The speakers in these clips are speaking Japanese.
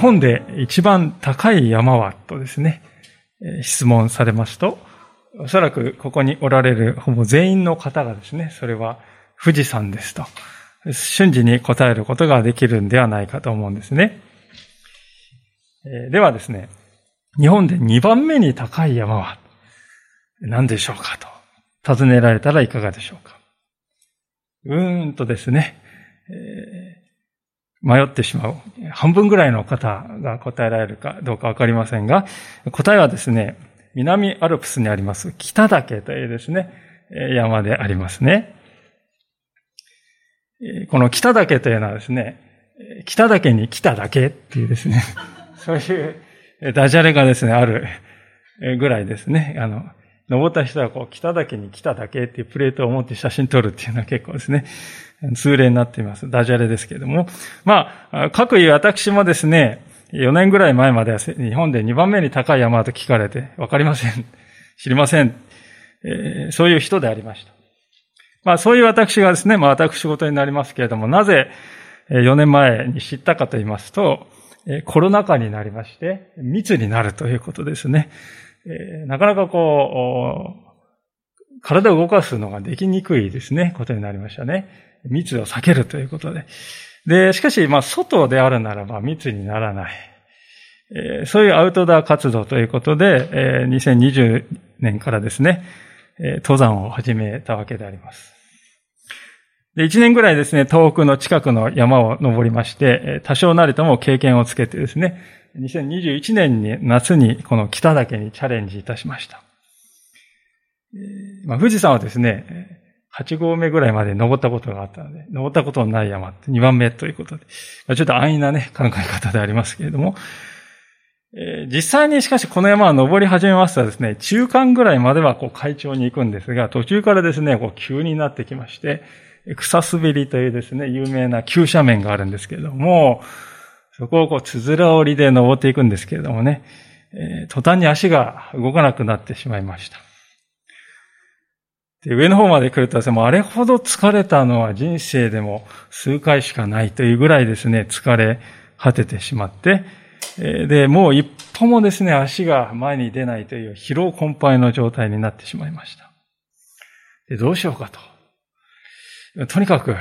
本で一番高い山はとですね、質問されますと、おそらくここにおられるほぼ全員の方がですね、それは富士山ですと、瞬時に答えることができるんではないかと思うんですね。ではですね、日本で2番目に高い山は何でしょうかと尋ねられたらいかがでしょうか。うーんとですね、迷ってしまう。半分ぐらいの方が答えられるかどうかわかりませんが、答えはですね、南アルプスにあります北岳というですね、山でありますね。この北岳というのはですね、北岳に来ただけっていうですね、そういうダジャレがですね、あるぐらいですね、あの、登った人はこう、北岳に来ただけっていうプレートを持って写真撮るっていうのは結構ですね、通例になっています。ダジャレですけれども。まあ、各位私もですね、4年ぐらい前までは日本で2番目に高い山と聞かれて、わかりません。知りません。えー、そういう人でありました。まあ、そういう私がですね、まあ、私事になりますけれども、なぜ4年前に知ったかと言いますと、コロナ禍になりまして、密になるということですね。なかなかこう、体を動かすのができにくいですね、ことになりましたね。密を避けるということで。で、しかし、まあ、外であるならば密にならない。えー、そういうアウトドア活動ということで、えー、2020年からですね、えー、登山を始めたわけであります。で、1年ぐらいですね、遠くの近くの山を登りまして、多少なりとも経験をつけてですね、2021年に夏にこの北岳にチャレンジいたしました。まあ、富士山はですね、8合目ぐらいまで登ったことがあったので、登ったことのない山って2番目ということで、ちょっと安易なね、考え方でありますけれども、えー、実際にしかしこの山は登り始めますとですね、中間ぐらいまではこう海頂に行くんですが、途中からですね、こう急になってきまして、草滑りというですね、有名な急斜面があるんですけれども、そこをこう、つづら折りで登っていくんですけれどもね、えー、途端に足が動かなくなってしまいました。で、上の方まで来るとですね、もうあれほど疲れたのは人生でも数回しかないというぐらいですね、疲れ果ててしまって、で、もう一歩もですね、足が前に出ないという疲労困憊の状態になってしまいました。で、どうしようかと。とにかく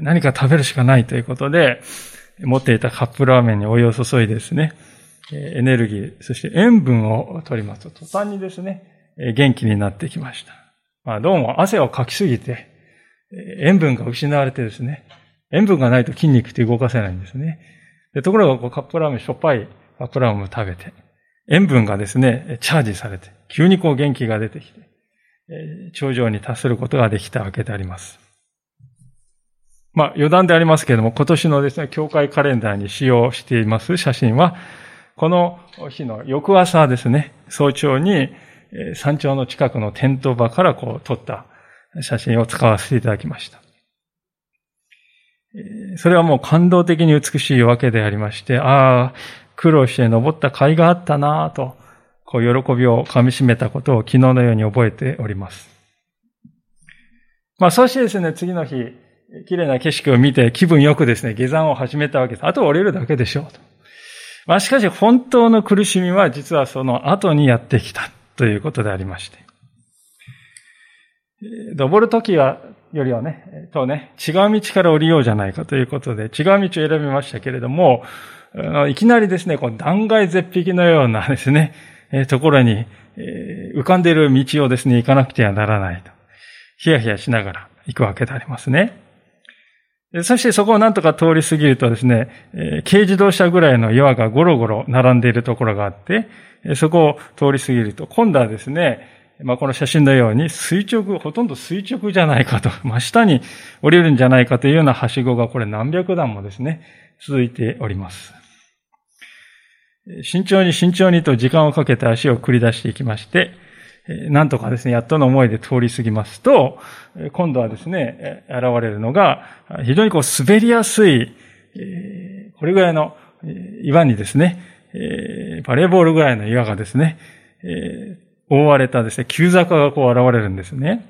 何か食べるしかないということで、持っていたカップラーメンにお湯を注いでですね、エネルギー、そして塩分を取りますと、途端にですね、元気になってきました。まあ、どうも汗をかきすぎて、塩分が失われてですね、塩分がないと筋肉って動かせないんですね。でところがこうカップラーメン、しょっぱいカップラーメンを食べて、塩分がですね、チャージされて、急にこう元気が出てきて、頂上に達することができたわけであります。まあ余談でありますけれども、今年のですね、教会カレンダーに使用しています写真は、この日の翌朝ですね、早朝に山頂の近くのテント場からこう撮った写真を使わせていただきました。それはもう感動的に美しいわけでありまして、ああ、苦労して登った甲斐があったなぁと、こう喜びをかみしめたことを昨日のように覚えております。まあそしてですね、次の日、綺麗な景色を見て気分よくですね、下山を始めたわけです。あとは降りるだけでしょうと。まあしかし本当の苦しみは実はその後にやってきた。ということでありまして。登るときは、よりはね、とね、違う道から降りようじゃないかということで、違う道を選びましたけれども、いきなりですね、この断崖絶壁のようなですね、ところに、浮かんでいる道をですね、行かなくてはならないと。ヒヤヒヤしながら行くわけでありますね。そしてそこをなんとか通り過ぎるとですね、軽自動車ぐらいの岩がゴロゴロ並んでいるところがあって、そこを通り過ぎると、今度はですね、まあ、この写真のように垂直、ほとんど垂直じゃないかと、真下に降りるんじゃないかというようなはしごがこれ何百段もですね、続いております。慎重に慎重にと時間をかけて足を繰り出していきまして、なんとかですね、やっとの思いで通り過ぎますと、今度はですね、現れるのが、非常にこう滑りやすい、これぐらいの岩にですね、えバレーボールぐらいの岩がですね、え覆われたですね、急坂がこう現れるんですね。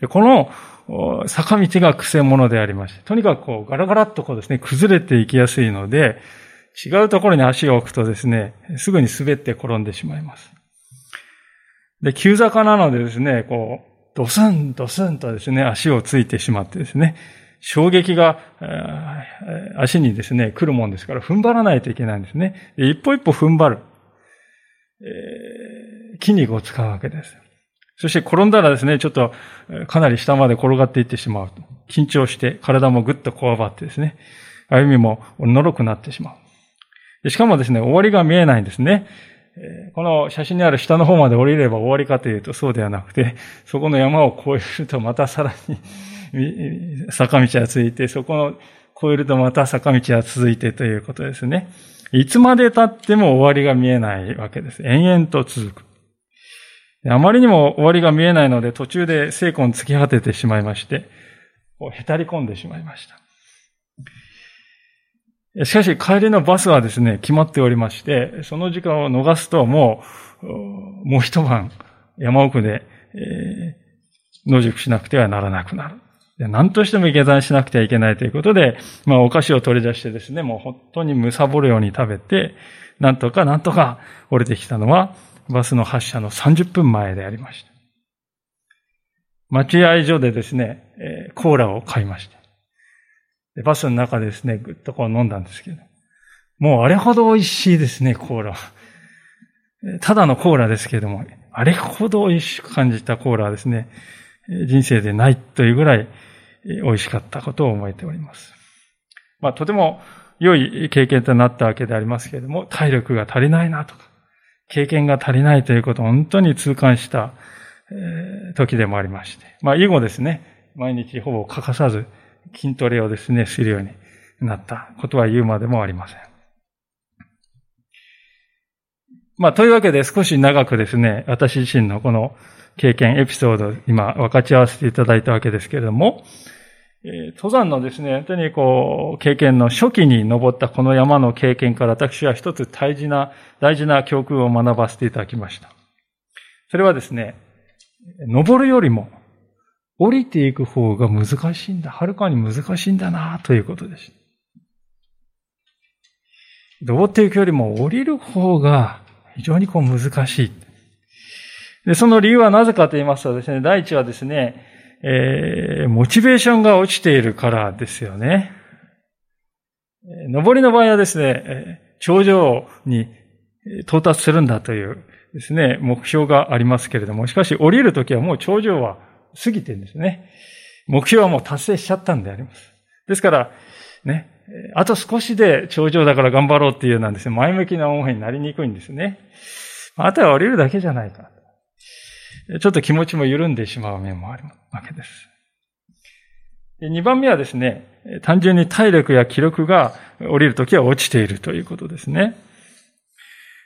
でこの坂道が癖者でありまして、とにかくこうガラガラっとこうですね、崩れていきやすいので、違うところに足を置くとですね、すぐに滑って転んでしまいます。で、急坂なのでですね、こう、ドスン、ドスンとですね、足をついてしまってですね、衝撃が、足にですね、来るもんですから、踏ん張らないといけないんですね。一歩一歩踏ん張る。筋肉を使うわけです。そして転んだらですね、ちょっとかなり下まで転がっていってしまうと。緊張して体もぐっとこわばってですね、歩みものろくなってしまう。しかもですね、終わりが見えないんですね。この写真にある下の方まで降りれば終わりかというとそうではなくて、そこの山を越えるとまたさらに 坂道が続いて、そこを越えるとまた坂道が続いてということですね。いつまで経っても終わりが見えないわけです。延々と続く。あまりにも終わりが見えないので途中で聖魂突き果ててしまいまして、へたり込んでしまいました。しかし帰りのバスはですね、決まっておりまして、その時間を逃すともう、もう一晩山奥で、えー、野宿しなくてはならなくなる。何としても下山しなくてはいけないということで、まあお菓子を取り出してですね、もう本当にむさぼるように食べて、なんとかなんとか降りてきたのは、バスの発車の30分前でありました。待合所でですね、コーラを買いました。でバスの中でですね、ぐっとこう飲んだんですけど、もうあれほど美味しいですね、コーラ。ただのコーラですけれども、あれほど美味しく感じたコーラはですね、人生でないというぐらい美味しかったことを覚えております。まあ、とても良い経験となったわけでありますけれども、体力が足りないなとか、経験が足りないということを本当に痛感した時でもありまして。まあ、以後ですね、毎日ほぼ欠かさず筋トレをですね、するようになったことは言うまでもありません。まあ、というわけで少し長くですね、私自身のこの経験、エピソード、今分かち合わせていただいたわけですけれども、登山のですね、本当にこう、経験の初期に登ったこの山の経験から私は一つ大事な、大事な教訓を学ばせていただきました。それはですね、登るよりも降りていく方が難しいんだ。はるかに難しいんだな、ということです。登っていくよりも降りる方が非常にこう難しい。で、その理由はなぜかと言いますとですね、第一はですね、えー、モチベーションが落ちているからですよね。登りの場合はですね、頂上に到達するんだというですね、目標がありますけれども、しかし降りるときはもう頂上は過ぎてるんですね。目標はもう達成しちゃったんであります。ですから、ね、あと少しで頂上だから頑張ろうっていうようなんですね、前向きな思いになりにくいんですね。あとは降りるだけじゃないか。ちょっと気持ちも緩んでしまう面もあるわけです。二番目はですね、単純に体力や気力が降りるときは落ちているということですね。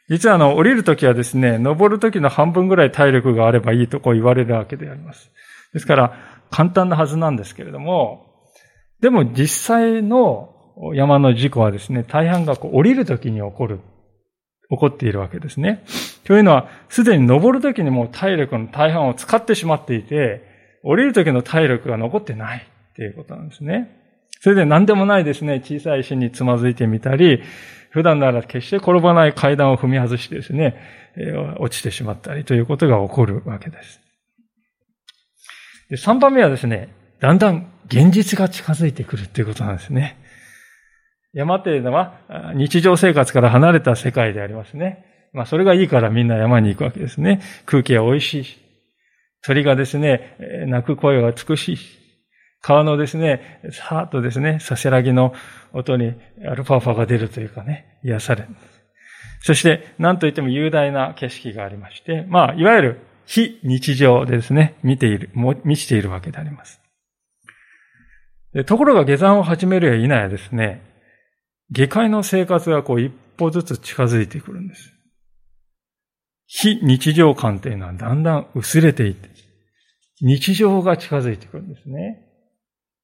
実はあの、降りるときはですね、登るときの半分ぐらい体力があればいいとこう言われるわけであります。ですから、簡単なはずなんですけれども、でも実際の山の事故はですね、大半がこう降りるときに起こる、起こっているわけですね。というのは、すでに登るときにも体力の大半を使ってしまっていて、降りるときの体力が残ってないっていうことなんですね。それで何でもないですね、小さい石につまずいてみたり、普段なら決して転ばない階段を踏み外してですね、落ちてしまったりということが起こるわけです。で3番目はですね、だんだん現実が近づいてくるということなんですね。山っていうのは日常生活から離れた世界でありますね。まあそれがいいからみんな山に行くわけですね。空気は美味しいし、鳥がですね、鳴く声が美しいし、川のですね、さーっとですね、させらぎの音にアルファファが出るというかね、癒される。そして、何と言っても雄大な景色がありまして、まあ、いわゆる非日常でですね、見ている、満ちているわけであります。ところが下山を始めるや否やですね、下界の生活がこう一歩ずつ近づいてくるんです。非日常感というのはだんだん薄れていって、日常が近づいてくるんですね。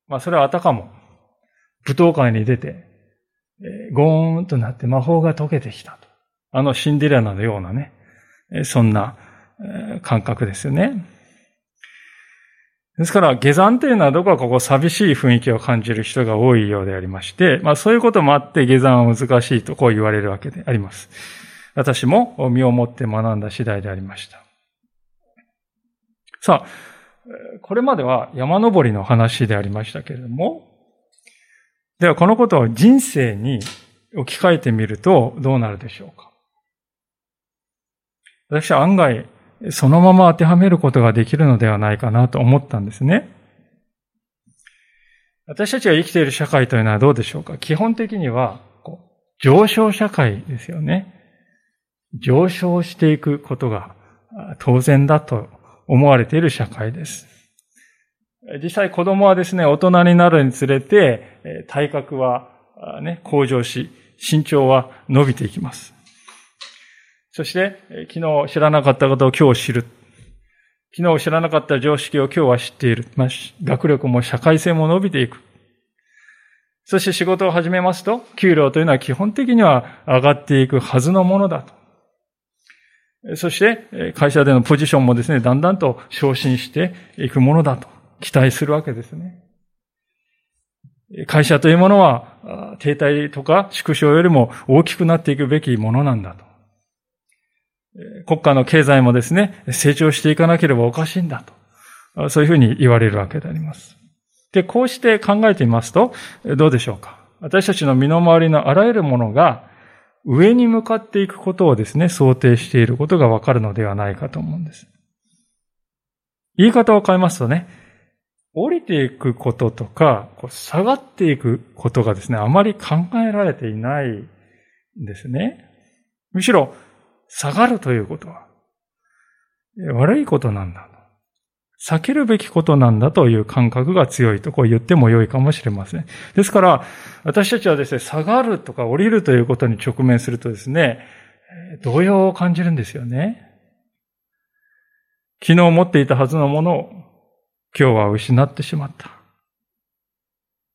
まあそれはあたかも、舞踏会に出て、ゴーンとなって魔法が解けてきたと。あのシンデレラのようなね、そんな感覚ですよね。ですから、下山というのはどこかここ寂しい雰囲気を感じる人が多いようでありまして、まあそういうこともあって下山は難しいとこう言われるわけであります。私も身をもって学んだ次第でありました。さあ、これまでは山登りの話でありましたけれども、ではこのことを人生に置き換えてみるとどうなるでしょうか私は案外そのまま当てはめることができるのではないかなと思ったんですね。私たちが生きている社会というのはどうでしょうか？基本的には上昇社会ですよね。上昇していくことが当然だと思われている社会です。実際子供はですね、大人になるにつれて体格はね、向上し、身長は伸びていきます。そして、昨日知らなかったことを今日知る。昨日知らなかった常識を今日は知っている。まあ、学力も社会性も伸びていく。そして仕事を始めますと、給料というのは基本的には上がっていくはずのものだと。そして、会社でのポジションもですね、だんだんと昇進していくものだと期待するわけですね。会社というものは、停滞とか縮小よりも大きくなっていくべきものなんだと。国家の経済もですね、成長していかなければおかしいんだと。そういうふうに言われるわけであります。で、こうして考えてみますと、どうでしょうか。私たちの身の回りのあらゆるものが上に向かっていくことをですね、想定していることがわかるのではないかと思うんです。言い方を変えますとね、降りていくこととか、こう下がっていくことがですね、あまり考えられていないんですね。むしろ、下がるということは、悪いことなんだ。避けるべきことなんだという感覚が強いとこう言っても良いかもしれません。ですから、私たちはですね、下がるとか降りるということに直面するとですね、動揺を感じるんですよね。昨日持っていたはずのものを今日は失ってしまった。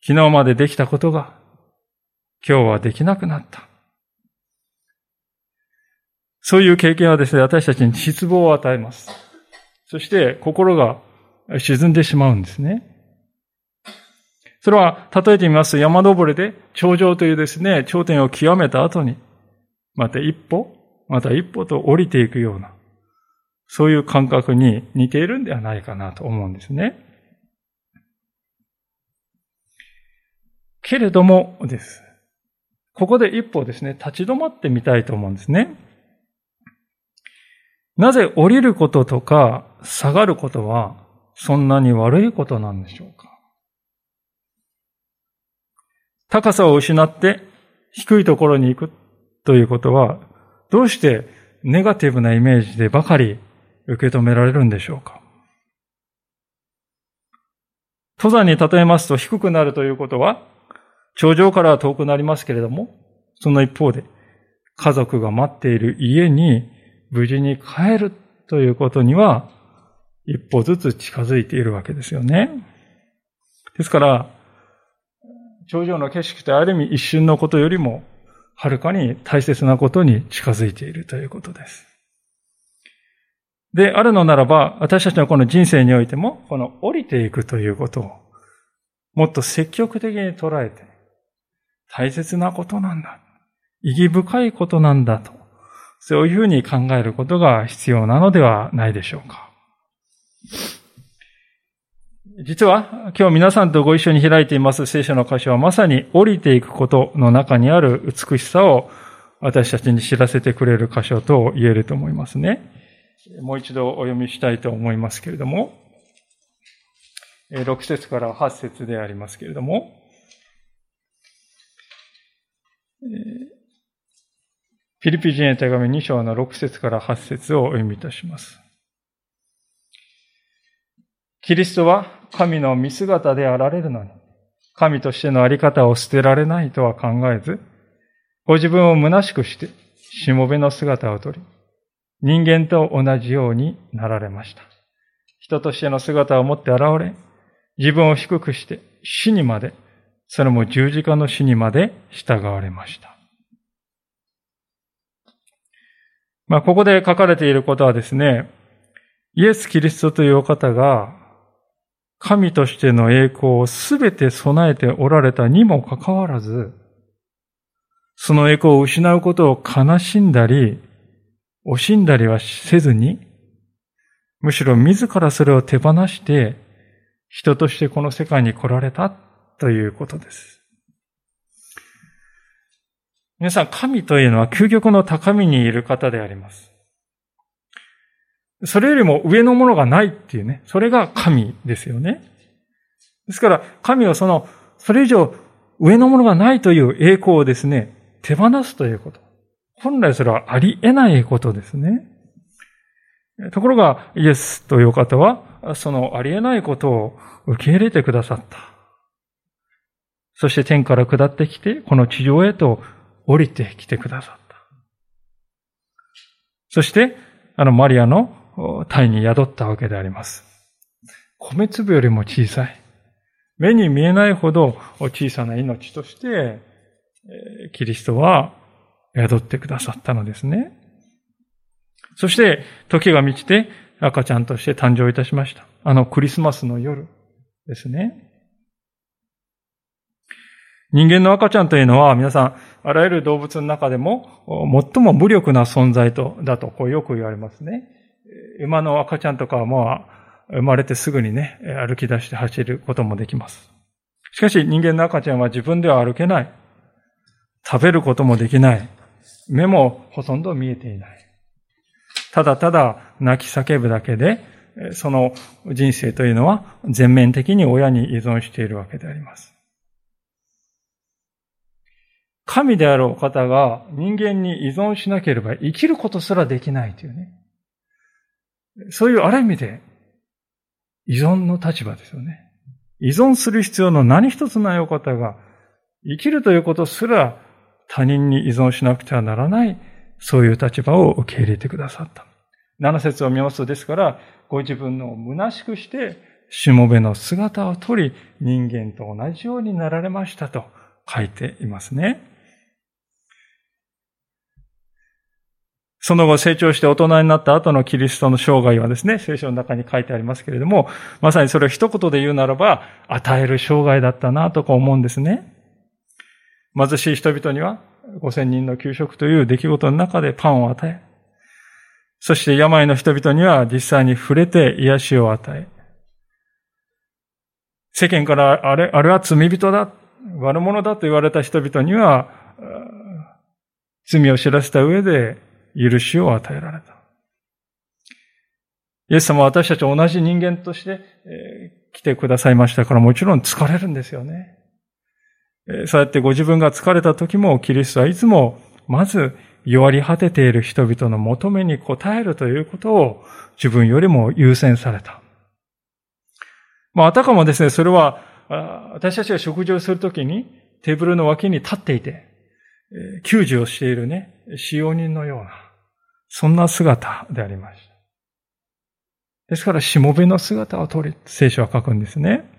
昨日までできたことが今日はできなくなった。そういう経験はですね、私たちに失望を与えます。そして心が沈んでしまうんですね。それは、例えてみますと、山登りで頂上というですね、頂点を極めた後に、また一歩、また一歩と降りていくような、そういう感覚に似ているんではないかなと思うんですね。けれどもです。ここで一歩ですね、立ち止まってみたいと思うんですね。なぜ降りることとか下がることはそんなに悪いことなんでしょうか？高さを失って低いところに行くということはどうしてネガティブなイメージでばかり受け止められるんでしょうか？登山に例えますと低くなるということは頂上からは遠くなりますけれどもその一方で家族が待っている家に無事に帰るということには、一歩ずつ近づいているわけですよね。ですから、頂上の景色とある意味一瞬のことよりも、はるかに大切なことに近づいているということです。で、あるのならば、私たちのこの人生においても、この降りていくということを、もっと積極的に捉えて、大切なことなんだ。意義深いことなんだとそういうふうに考えることが必要なのではないでしょうか。実は今日皆さんとご一緒に開いています聖書の箇所はまさに降りていくことの中にある美しさを私たちに知らせてくれる箇所と言えると思いますね。もう一度お読みしたいと思いますけれども、6節から8節でありますけれども、ィリピ人へ手紙2章の6節から8節をお読みいたします。キリストは神の見姿であられるのに、神としてのあり方を捨てられないとは考えず、ご自分を虚しくして、しもべの姿をとり、人間と同じようになられました。人としての姿を持って現れ、自分を低くして死にまで、それも十字架の死にまで従われました。まあ、ここで書かれていることはですね、イエス・キリストというお方が、神としての栄光をすべて備えておられたにもかかわらず、その栄光を失うことを悲しんだり、惜しんだりはせずに、むしろ自らそれを手放して、人としてこの世界に来られたということです。皆さん、神というのは究極の高みにいる方であります。それよりも上のものがないっていうね、それが神ですよね。ですから、神はその、それ以上上のものがないという栄光をですね、手放すということ。本来それはありえないことですね。ところが、イエスという方は、そのありえないことを受け入れてくださった。そして天から下ってきて、この地上へと降りてきてくださった。そして、あのマリアの体に宿ったわけであります。米粒よりも小さい。目に見えないほど小さな命として、キリストは宿ってくださったのですね。そして、時が満ちて赤ちゃんとして誕生いたしました。あのクリスマスの夜ですね。人間の赤ちゃんというのは皆さん、あらゆる動物の中でも最も無力な存在と、だとこうよく言われますね。馬の赤ちゃんとかはもう生まれてすぐにね、歩き出して走ることもできます。しかし人間の赤ちゃんは自分では歩けない。食べることもできない。目もほとんど見えていない。ただただ泣き叫ぶだけで、その人生というのは全面的に親に依存しているわけであります。神であるお方が人間に依存しなければ生きることすらできないというね。そういうある意味で依存の立場ですよね。依存する必要の何一つないお方が生きるということすら他人に依存しなくてはならない、そういう立場を受け入れてくださった。七節を見ますとですから、ご自分の虚しくして、しもべの姿をとり、人間と同じようになられましたと書いていますね。その後成長して大人になった後のキリストの生涯はですね、聖書の中に書いてありますけれども、まさにそれを一言で言うならば、与える生涯だったなとか思うんですね。貧しい人々には、5000人の給食という出来事の中でパンを与え、そして病の人々には実際に触れて癒しを与え、世間からあれ、あれは罪人だ、悪者だと言われた人々には、罪を知らせた上で許しを与えられた。イエス様は私たち同じ人間として、来てくださいましたからもちろん疲れるんですよね。そうやってご自分が疲れた時もキリストはいつもまず弱り果てている人々の求めに応えるということを自分よりも優先された。まあ、あたかもですね、それは私たちが食事をするときにテーブルの脇に立っていて、救助をしているね、使用人のような、そんな姿でありました。ですから、しもべの姿を取り、聖書は書くんですね。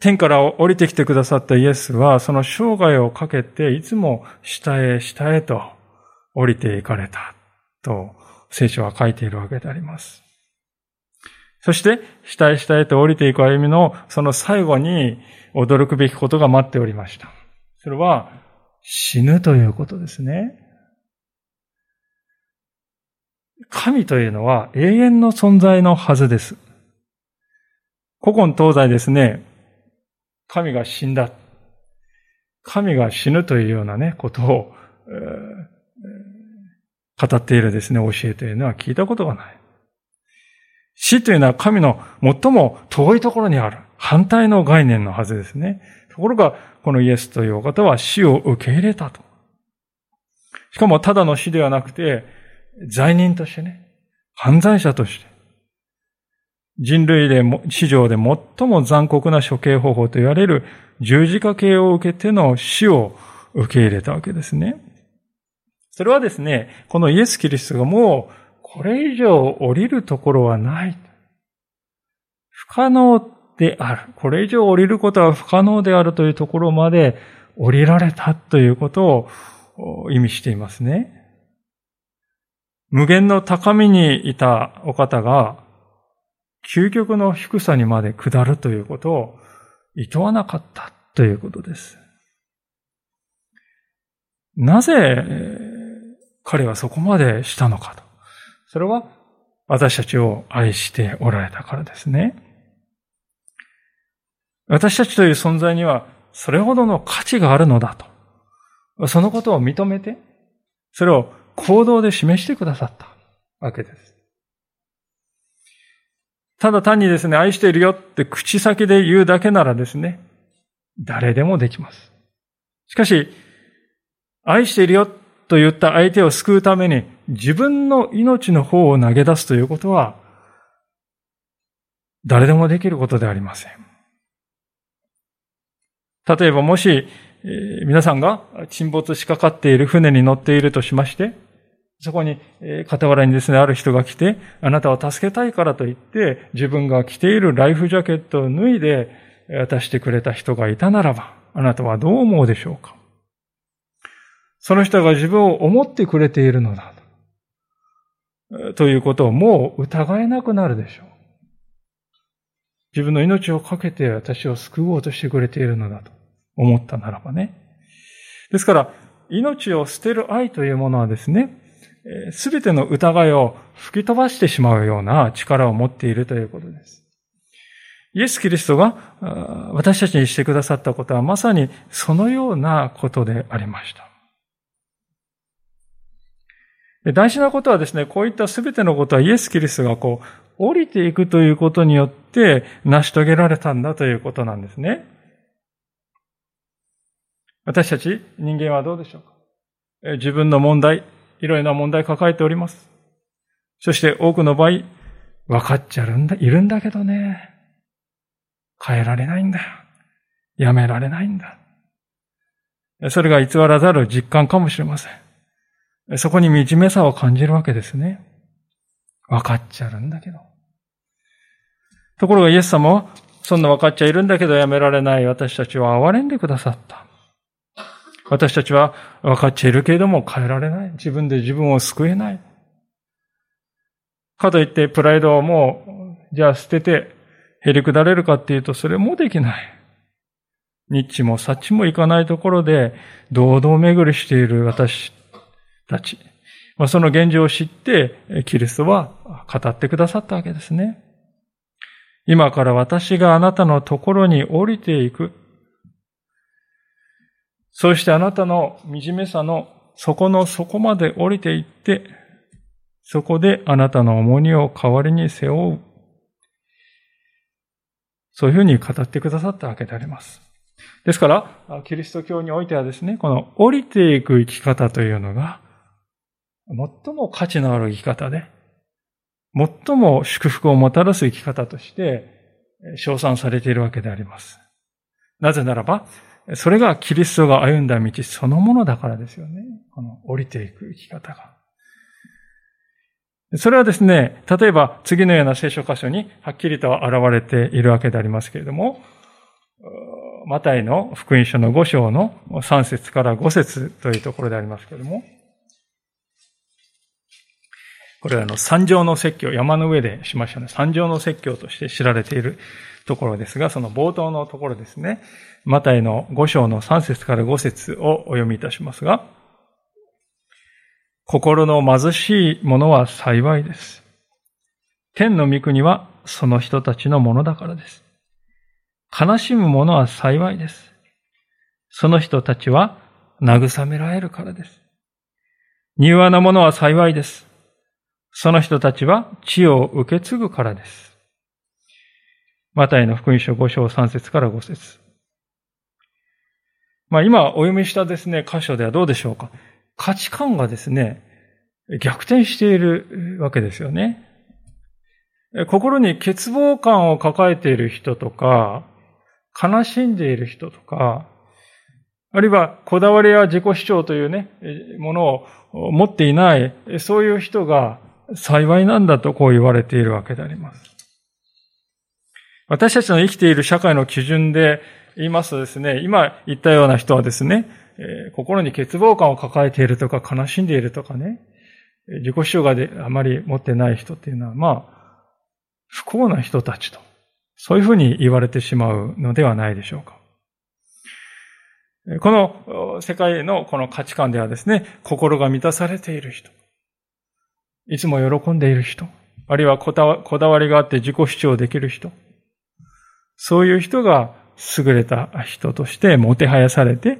天から降りてきてくださったイエスは、その生涯をかけて、いつも下へ下へと降りていかれた、と聖書は書いているわけであります。そして、下へ下へと降りていく歩みの、その最後に驚くべきことが待っておりました。それは、死ぬということですね。神というのは永遠の存在のはずです。古今東西ですね、神が死んだ。神が死ぬというようなね、ことを、語っているですね、教えというのは聞いたことがない。死というのは神の最も遠いところにある。反対の概念のはずですね。ところが、このイエスというお方は死を受け入れたと。しかもただの死ではなくて、罪人としてね、犯罪者として、人類でも、史上で最も残酷な処刑方法と言われる十字架刑を受けての死を受け入れたわけですね。それはですね、このイエス・キリストがもうこれ以上降りるところはない。不可能である。これ以上降りることは不可能であるというところまで降りられたということを意味していますね。無限の高みにいたお方が究極の低さにまで下るということを厭わなかったということです。なぜ彼はそこまでしたのかと。それは私たちを愛しておられたからですね。私たちという存在にはそれほどの価値があるのだと。そのことを認めて、それを行動で示してくださったわけです。ただ単にですね、愛しているよって口先で言うだけならですね、誰でもできます。しかし、愛しているよと言った相手を救うために自分の命の方を投げ出すということは、誰でもできることではありません。例えばもし、皆さんが沈没しかかっている船に乗っているとしまして、そこに、傍らにですね、ある人が来て、あなたを助けたいからと言って、自分が着ているライフジャケットを脱いで渡してくれた人がいたならば、あなたはどう思うでしょうか？その人が自分を思ってくれているのだと。ということをもう疑えなくなるでしょう。自分の命を懸けて私を救おうとしてくれているのだと思ったならばね。ですから、命を捨てる愛というものはですね、すべての疑いを吹き飛ばしてしまうような力を持っているということです。イエス・キリストが私たちにしてくださったことはまさにそのようなことでありました。大事なことはですね、こういったすべてのことはイエス・キリストがこう、降りていくということによって成し遂げられたんだということなんですね。私たち人間はどうでしょうか？自分の問題、いろいろな問題抱えております。そして多くの場合、分かっちゃうんだ、いるんだけどね。変えられないんだよ。やめられないんだ。それが偽らざる実感かもしれません。そこに惨めさを感じるわけですね。分かっちゃうんだけど。ところがイエス様は、そんな分かっちゃいるんだけどやめられない私たちを憐れんでくださった。私たちは分かっちゃいるけれども変えられない。自分で自分を救えない。かといってプライドをもう、じゃあ捨てて、へりくだれるかっていうとそれもできない。ニッチもサッチもいかないところで、堂々巡りしている私たち。その現状を知って、キリストは語ってくださったわけですね。今から私があなたのところに降りていく。そしてあなたの惨めさの底の底まで降りていって、そこであなたの重荷を代わりに背負う。そういうふうに語ってくださったわけであります。ですから、キリスト教においてはですね、この降りていく生き方というのが、最も価値のある生き方で、最も祝福をもたらす生き方として、称賛されているわけであります。なぜならば、それがキリストが歩んだ道そのものだからですよね。この降りていく生き方が。それはですね、例えば次のような聖書箇所にはっきりと現れているわけでありますけれども、マタイの福音書の5章の3節から5節というところでありますけれども、これはあの山上の説教、山の上でしましたね。山上の説教として知られているところですが、その冒頭のところですね。マタイの5章の3節から5節をお読みいたしますが、心の貧しい者は幸いです。天の御国はその人たちのものだからです。悲しむ者は幸いです。その人たちは慰められるからです。柔和な者は幸いです。その人たちは地を受け継ぐからです。マタイの福音書5章3節から5節まあ今お読みしたですね、箇所ではどうでしょうか。価値観がですね、逆転しているわけですよね。心に欠乏感を抱えている人とか、悲しんでいる人とか、あるいはこだわりや自己主張というね、ものを持っていない、そういう人が幸いなんだとこう言われているわけであります。私たちの生きている社会の基準で言いますとですね、今言ったような人はですね、心に欠乏感を抱えているとか悲しんでいるとかね、自己主張があまり持ってない人っていうのは、まあ、不幸な人たちと、そういうふうに言われてしまうのではないでしょうか。この世界のこの価値観ではですね、心が満たされている人、いつも喜んでいる人、あるいはこだわりがあって自己主張できる人、そういう人が優れた人としてもてはやされて、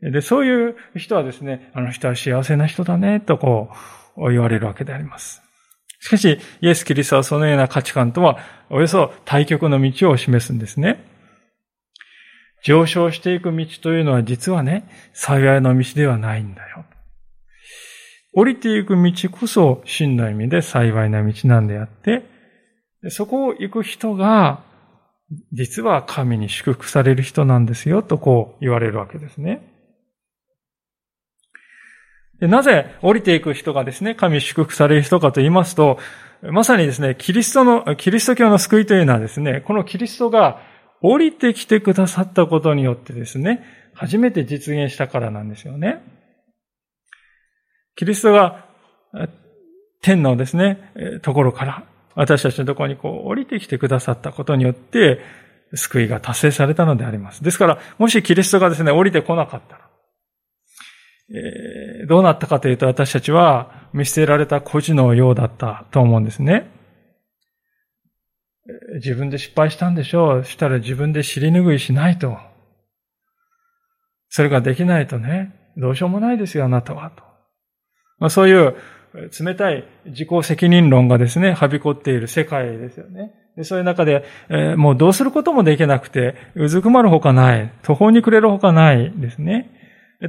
で、そういう人はですね、あの人は幸せな人だね、とこう言われるわけであります。しかし、イエス・キリストはそのような価値観とは、およそ対極の道を示すんですね。上昇していく道というのは実はね、幸いの道ではないんだよ。降りていく道こそ真の意味で幸いな道なんであって、そこを行く人が、実は神に祝福される人なんですよ、とこう言われるわけですね。でなぜ降りていく人がですね、神祝福される人かと言いますと、まさにですね、キリストの、キリスト教の救いというのはですね、このキリストが降りてきてくださったことによってですね、初めて実現したからなんですよね。キリストが天のですね、ところから私たちのところにこう降りてきてくださったことによって、救いが達成されたのであります。ですから、もしキリストがですね、降りてこなかったら、えー、どうなったかというと私たちは見捨てられた孤児のようだったと思うんですね。自分で失敗したんでしょう。したら自分で尻拭いしないと。それができないとね、どうしようもないですよ、あなたは。とまあ、そういう冷たい自己責任論がですね、はびこっている世界ですよね。でそういう中で、えー、もうどうすることもできなくて、うずくまるほかない、途方に暮れるほかないですね。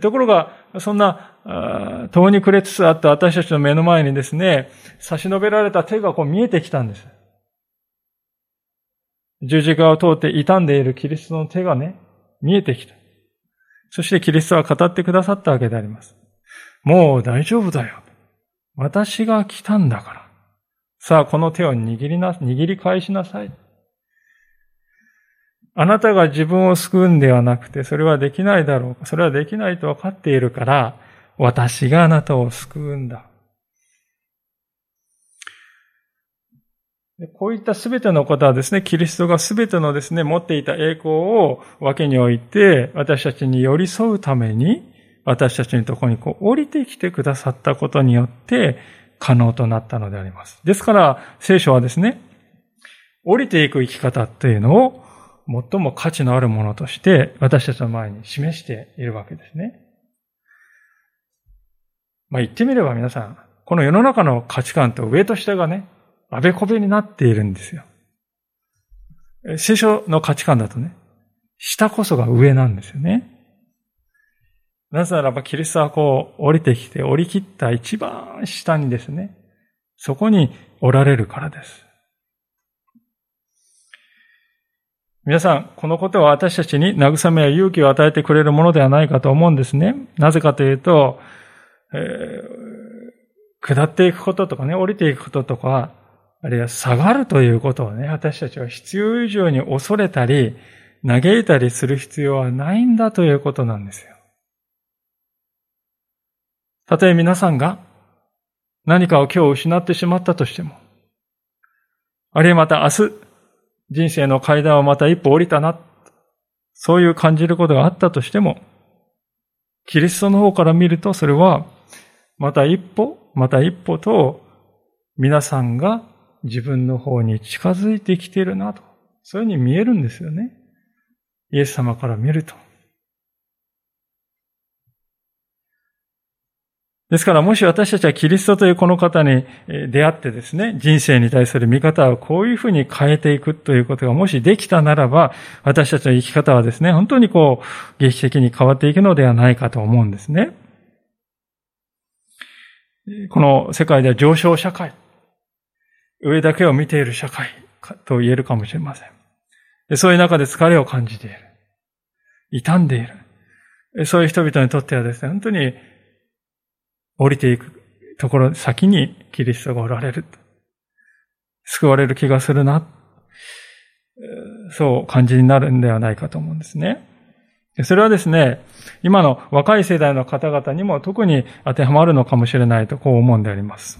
ところが、そんな、遠に暮れつつあった私たちの目の前にですね、差し伸べられた手がこう見えてきたんです。十字架を通って傷んでいるキリストの手がね、見えてきた。そしてキリストは語ってくださったわけであります。もう大丈夫だよ。私が来たんだから。さあ、この手を握りな、握り返しなさい。あなたが自分を救うんではなくて、それはできないだろう。それはできないと分かっているから、私があなたを救うんだ。こういったすべてのことはですね、キリストがすべてのですね、持っていた栄光を分けにおいて、私たちに寄り添うために、私たちのところにこう降りてきてくださったことによって、可能となったのであります。ですから、聖書はですね、降りていく生き方というのを最も価値のあるものとして私たちの前に示しているわけですね。まあ言ってみれば皆さん、この世の中の価値観と上と下がね、あべこべになっているんですよ。聖書の価値観だとね、下こそが上なんですよね。なぜならばキリストはこう降りてきて降り切った一番下にですね、そこにおられるからです。皆さん、このことは私たちに慰めや勇気を与えてくれるものではないかと思うんですね。なぜかというと、えー、下っていくこととかね、降りていくこととか、あるいは下がるということをね、私たちは必要以上に恐れたり、嘆いたりする必要はないんだということなんですよ。たとえ皆さんが何かを今日失ってしまったとしても、あるいはまた明日、人生の階段をまた一歩降りたな、そういう感じることがあったとしても、キリストの方から見るとそれは、また一歩、また一歩と、皆さんが自分の方に近づいてきているなと、そういうふうに見えるんですよね。イエス様から見ると。ですからもし私たちはキリストというこの方に出会ってですね、人生に対する見方をこういうふうに変えていくということがもしできたならば、私たちの生き方はですね、本当にこう、劇的に変わっていくのではないかと思うんですね。この世界では上昇社会。上だけを見ている社会と言えるかもしれません。そういう中で疲れを感じている。傷んでいる。そういう人々にとってはですね、本当に降りていくところ、先にキリストがおられる。救われる気がするな。そう感じになるんではないかと思うんですね。それはですね、今の若い世代の方々にも特に当てはまるのかもしれないとこう思うんであります。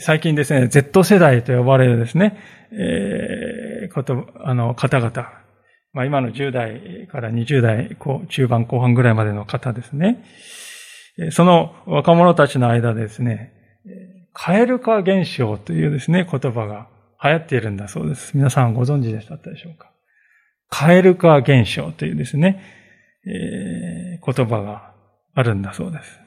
最近ですね、Z 世代と呼ばれるですね、えー、こと、あの、方々。まあ今の10代から20代、こう、中盤後半ぐらいまでの方ですね。その若者たちの間でですね、蛙化現象というですね、言葉が流行っているんだそうです。皆さんご存知でしたでしょうか？蛙化現象というですね、えー、言葉があるんだそうです。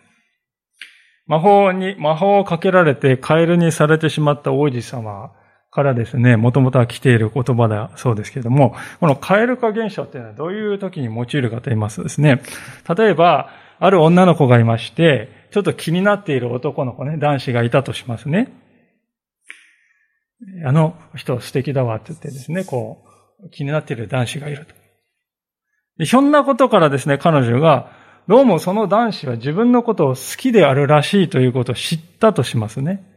魔法に、魔法をかけられてカエルにされてしまった王子様からですね、もともとは来ている言葉だそうですけれども、このカエル化現象っていうのはどういう時に用いるかと言いますとですね、例えば、ある女の子がいまして、ちょっと気になっている男の子ね、男子がいたとしますね。あの人素敵だわって言ってですね、こう、気になっている男子がいると。でひょんなことからですね、彼女が、どうもその男子は自分のことを好きであるらしいということを知ったとしますね。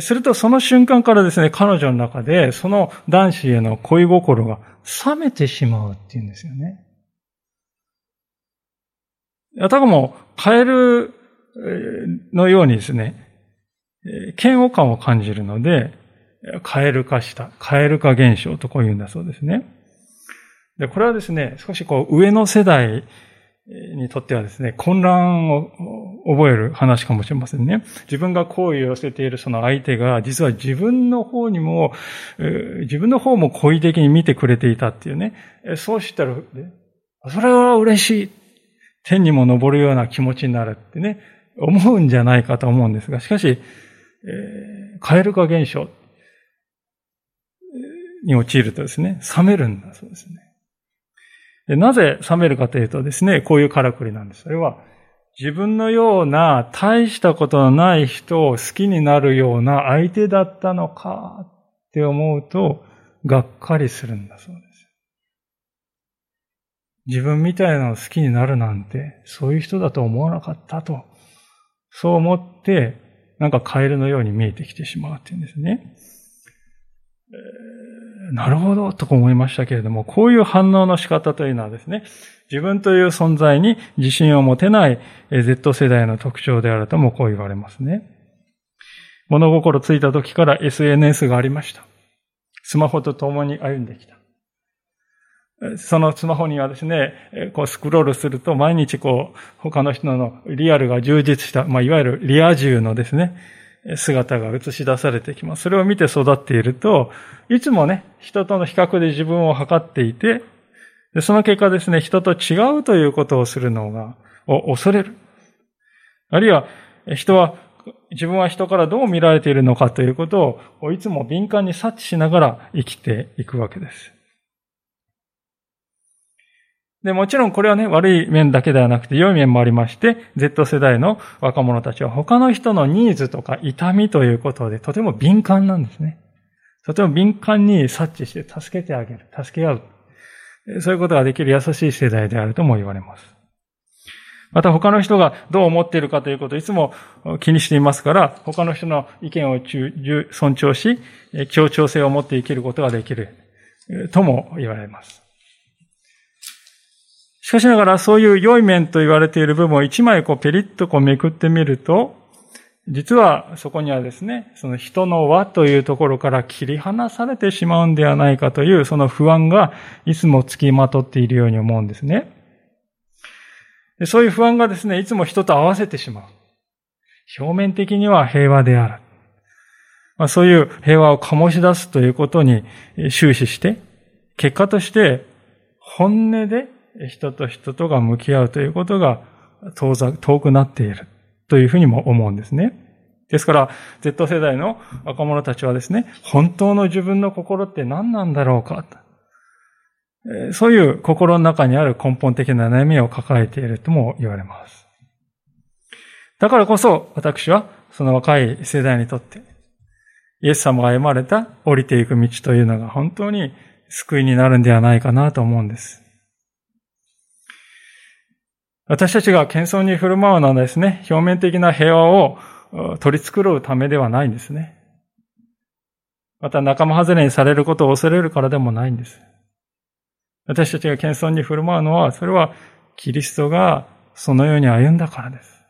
するとその瞬間からですね、彼女の中でその男子への恋心が冷めてしまうっていうんですよね。たかも、カエルのようにですね、嫌悪感を感じるので、カエル化した、カエル化現象とこう言うんだそうですね。で、これはですね、少しこう上の世代にとってはですね、混乱を覚える話かもしれませんね。自分が好意を寄せているその相手が、実は自分の方にも、自分の方も好意的に見てくれていたっていうね。そうしたら、それは嬉しい。天にも昇るような気持ちになるってね、思うんじゃないかと思うんですが、しかし、えー、カエル化現象に陥るとですね、冷めるんだそうですね。でなぜ冷めるかというとですね、こういうからくりなんです。それは、自分のような大したことのない人を好きになるような相手だったのかって思うと、がっかりするんだそうです。自分みたいなのを好きになるなんて、そういう人だと思わなかったと。そう思って、なんかカエルのように見えてきてしまうっていうんですね。なるほど、と思いましたけれども、こういう反応の仕方というのはですね、自分という存在に自信を持てない Z 世代の特徴であるともこう言われますね。物心ついた時から SNS がありました。スマホと共に歩んできた。そのスマホにはですね、こうスクロールすると毎日こう他の人のリアルが充実した、まあ、いわゆるリア充のですね、姿が映し出されてきます。それを見て育っていると、いつもね、人との比較で自分を測っていて、その結果ですね、人と違うということをするのが、を恐れる。あるいは、人は、自分は人からどう見られているのかということを、いつも敏感に察知しながら生きていくわけです。で、もちろんこれはね、悪い面だけではなくて良い面もありまして、Z 世代の若者たちは他の人のニーズとか痛みということでとても敏感なんですね。とても敏感に察知して助けてあげる、助け合う。そういうことができる優しい世代であるとも言われます。また他の人がどう思っているかということをいつも気にしていますから、他の人の意見を尊重し、協調性を持って生きることができるとも言われます。しかしながらそういう良い面と言われている部分を一枚こうペリッとこうめくってみると、実はそこにはですね、その人の輪というところから切り離されてしまうんではないかというその不安がいつも付きまとっているように思うんですね。そういう不安がですね、いつも人と合わせてしまう。表面的には平和である。まあ、そういう平和を醸し出すということに終始して、結果として本音で人と人とが向き合うということが遠くなっているというふうにも思うんですね。ですから、Z 世代の若者たちはですね、本当の自分の心って何なんだろうか。そういう心の中にある根本的な悩みを抱えているとも言われます。だからこそ、私は、その若い世代にとって、イエス様が歩まれた降りていく道というのが本当に救いになるんではないかなと思うんです。私たちが謙遜に振る舞うのはですね、表面的な平和を取り繕うためではないんですね。また仲間外れにされることを恐れるからでもないんです。私たちが謙遜に振る舞うのは、それはキリストがそのように歩んだからです。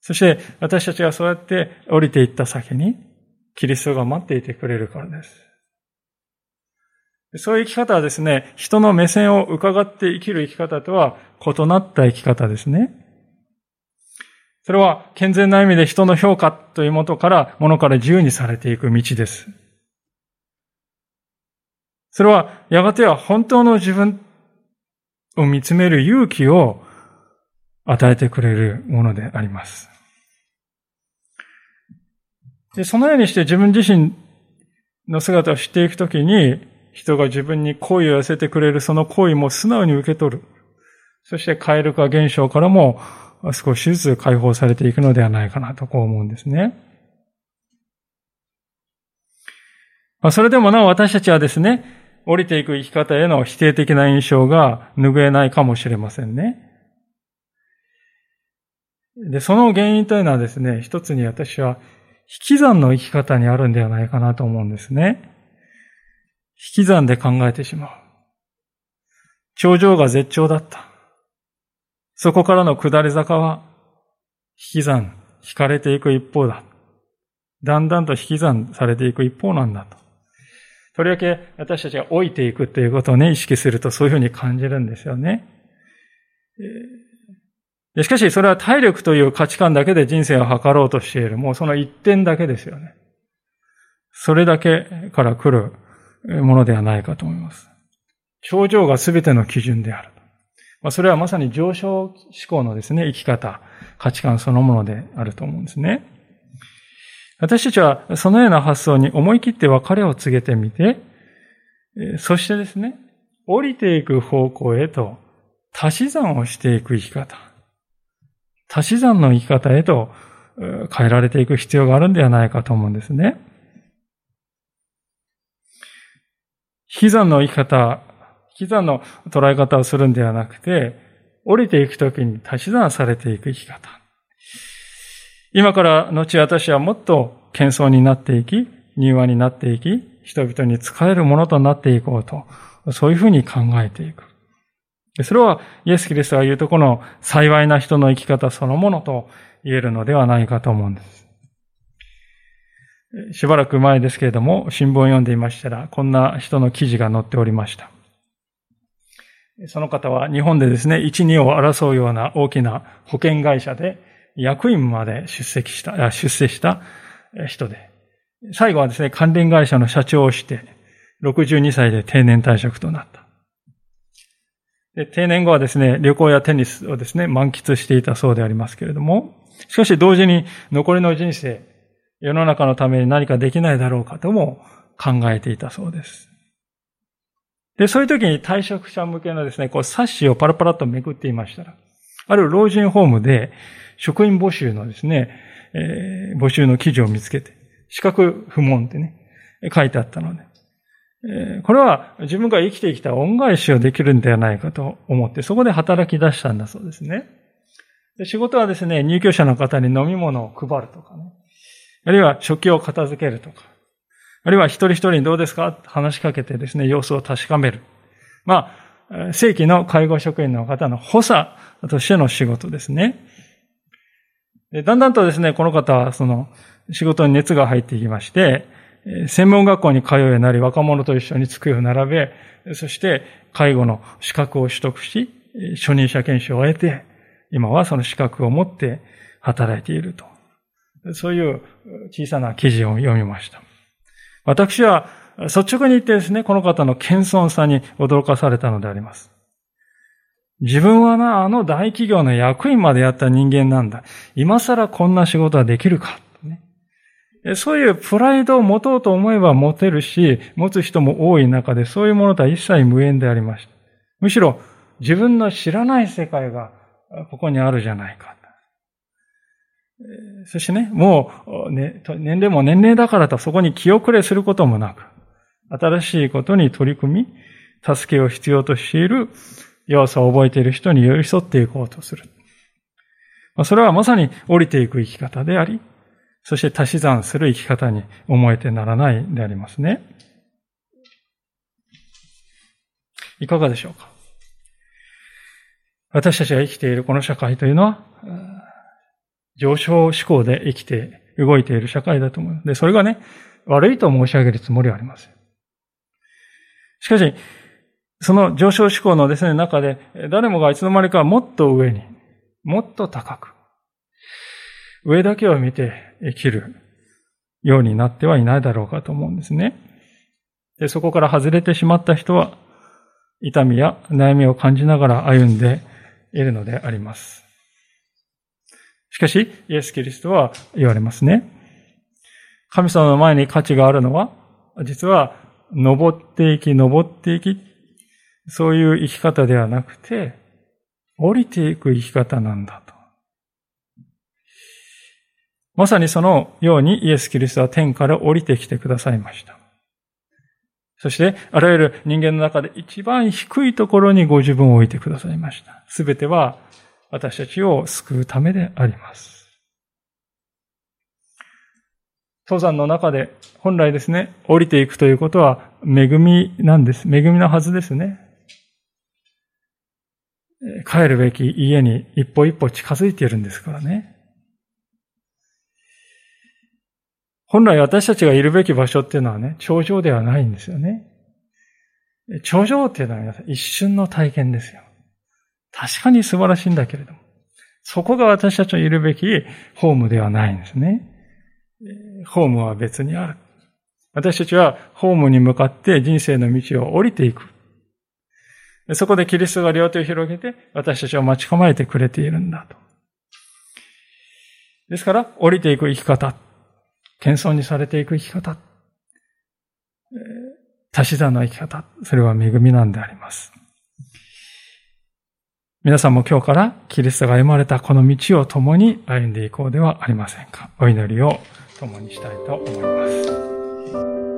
そして私たちがそうやって降りていった先に、キリストが待っていてくれるからです。そういう生き方はですね、人の目線を伺って生きる生き方とは異なった生き方ですね。それは健全な意味で人の評価というものから、ものから自由にされていく道です。それは、やがては本当の自分を見つめる勇気を与えてくれるものであります。でそのようにして自分自身の姿を知っていくときに、人が自分に好意を寄せてくれるその好意も素直に受け取る。そして蛙化現象からも少しずつ解放されていくのではないかなとこう思うんですね。まあそれでもなお私たちはですね、降りていく生き方への否定的な印象が拭えないかもしれませんね。で、その原因というのはですね、一つに私は引き算の生き方にあるんではないかなと思うんですね。引き算で考えてしまう。頂上が絶頂だった。そこからの下り坂は、引き算、引かれていく一方だ。だんだんと引き算されていく一方なんだと。とりわけ私たちが老いていくということをね、意識するとそういうふうに感じるんですよね。しかし、それは体力という価値観だけで人生を図ろうとしている。もうその一点だけですよね。それだけから来るものではないかと思います。頂上が全ての基準である。まあ、それはまさに上昇思考のですね、生き方、価値観そのものであると思うんですね。私たちはそのような発想に思い切って別れを告げてみて、そしてですね、降りていく方向へと足し算をしていく生き方。足し算の生き方へと変えられていく必要があるんではないかと思うんですね。引き算の生き方引き算の捉え方をするんではなくて、降りていくときに足し算されていく生き方。今から後私はもっと謙遜になっていき、柔和になっていき、人々に使えるものとなっていこうと、そういうふうに考えていく。それはイエス・キリストが言うとこの幸いな人の生き方そのものと言えるのではないかと思うんです。しばらく前ですけれども、新聞を読んでいましたら、こんな人の記事が載っておりました。その方は日本でですね、一、二を争うような大きな保険会社で役員まで出席した、出世した人で、最後はですね、関連会社の社長をして、62歳で定年退職となった。で定年後はですね、旅行やテニスをですね、満喫していたそうでありますけれども、しかし同時に残りの人生、世の中のために何かできないだろうかとも考えていたそうです。で、そういう時に退職者向けのですね、こう冊子をパラパラっとめくっていましたら、ある老人ホームで職員募集のですね、えー、募集の記事を見つけて、資格不問ってね、書いてあったので、えー、これは自分が生きてきた恩返しをできるんではないかと思って、そこで働き出したんだそうですね。で仕事はですね、入居者の方に飲み物を配るとかね、あるいは食器を片付けるとか、あるいは一人一人にどうですか？話しかけてですね、様子を確かめる。まあ、正規の介護職員の方の補佐としての仕事ですね。だんだんとですね、この方はその仕事に熱が入っていきまして、専門学校に通うようになり、若者と一緒に机を並べ、そして介護の資格を取得し、初任者研修を終えて、今はその資格を持って働いていると。そういう小さな記事を読みました。私は率直に言ってですね、この方の謙遜さに驚かされたのであります。自分はな、あの大企業の役員までやった人間なんだ。今更こんな仕事はできるか。そういうプライドを持とうと思えば持てるし、持つ人も多い中で、そういうものとは一切無縁でありました。むしろ、自分の知らない世界がここにあるじゃないか。そしてね、もう、ね、年齢も年齢だからとそこに気遅れすることもなく、新しいことに取り組み、助けを必要としている弱さを覚えている人に寄り添っていこうとする。それはまさに降りていく生き方であり、そして足し算する生き方に思えてならないでありますね。いかがでしょうか？私たちが生きているこの社会というのは、上昇志向で生きて、動いている社会だと思う。で、それがね、悪いと申し上げるつもりはありません。しかし、その上昇志向のですね、中で、誰もがいつの間にかもっと上に、もっと高く、上だけを見て生きるようになってはいないだろうかと思うんですね。で、そこから外れてしまった人は、痛みや悩みを感じながら歩んでいるのであります。しかし、イエス・キリストは言われますね。神様の前に価値があるのは、実は、登っていき、登っていき、そういう生き方ではなくて、降りていく生き方なんだと。まさにそのようにイエス・キリストは天から降りてきてくださいました。そして、あらゆる人間の中で一番低いところにご自分を置いてくださいました。すべては私たちを救うためであります。登山の中で本来ですね、降りていくということは恵みなんです。恵みのはずですね。帰るべき家に一歩一歩近づいているんですからね。本来私たちがいるべき場所っていうのはね、頂上ではないんですよね。頂上っていうのは皆さん一瞬の体験ですよ。確かに素晴らしいんだけれども、そこが私たちのいるべきホームではないんですね。ホームは別にある。私たちはホームに向かって人生の道を降りていく。そこでキリストが両手を広げて私たちを待ち構えてくれているんだと。ですから、降りていく生き方。謙遜にされていく生き方。足し算の生き方。それは恵みなんであります。皆さんも今日からキリストが生まれたこの道を共に歩んでいこうではありませんか。お祈りを共にしたいと思います。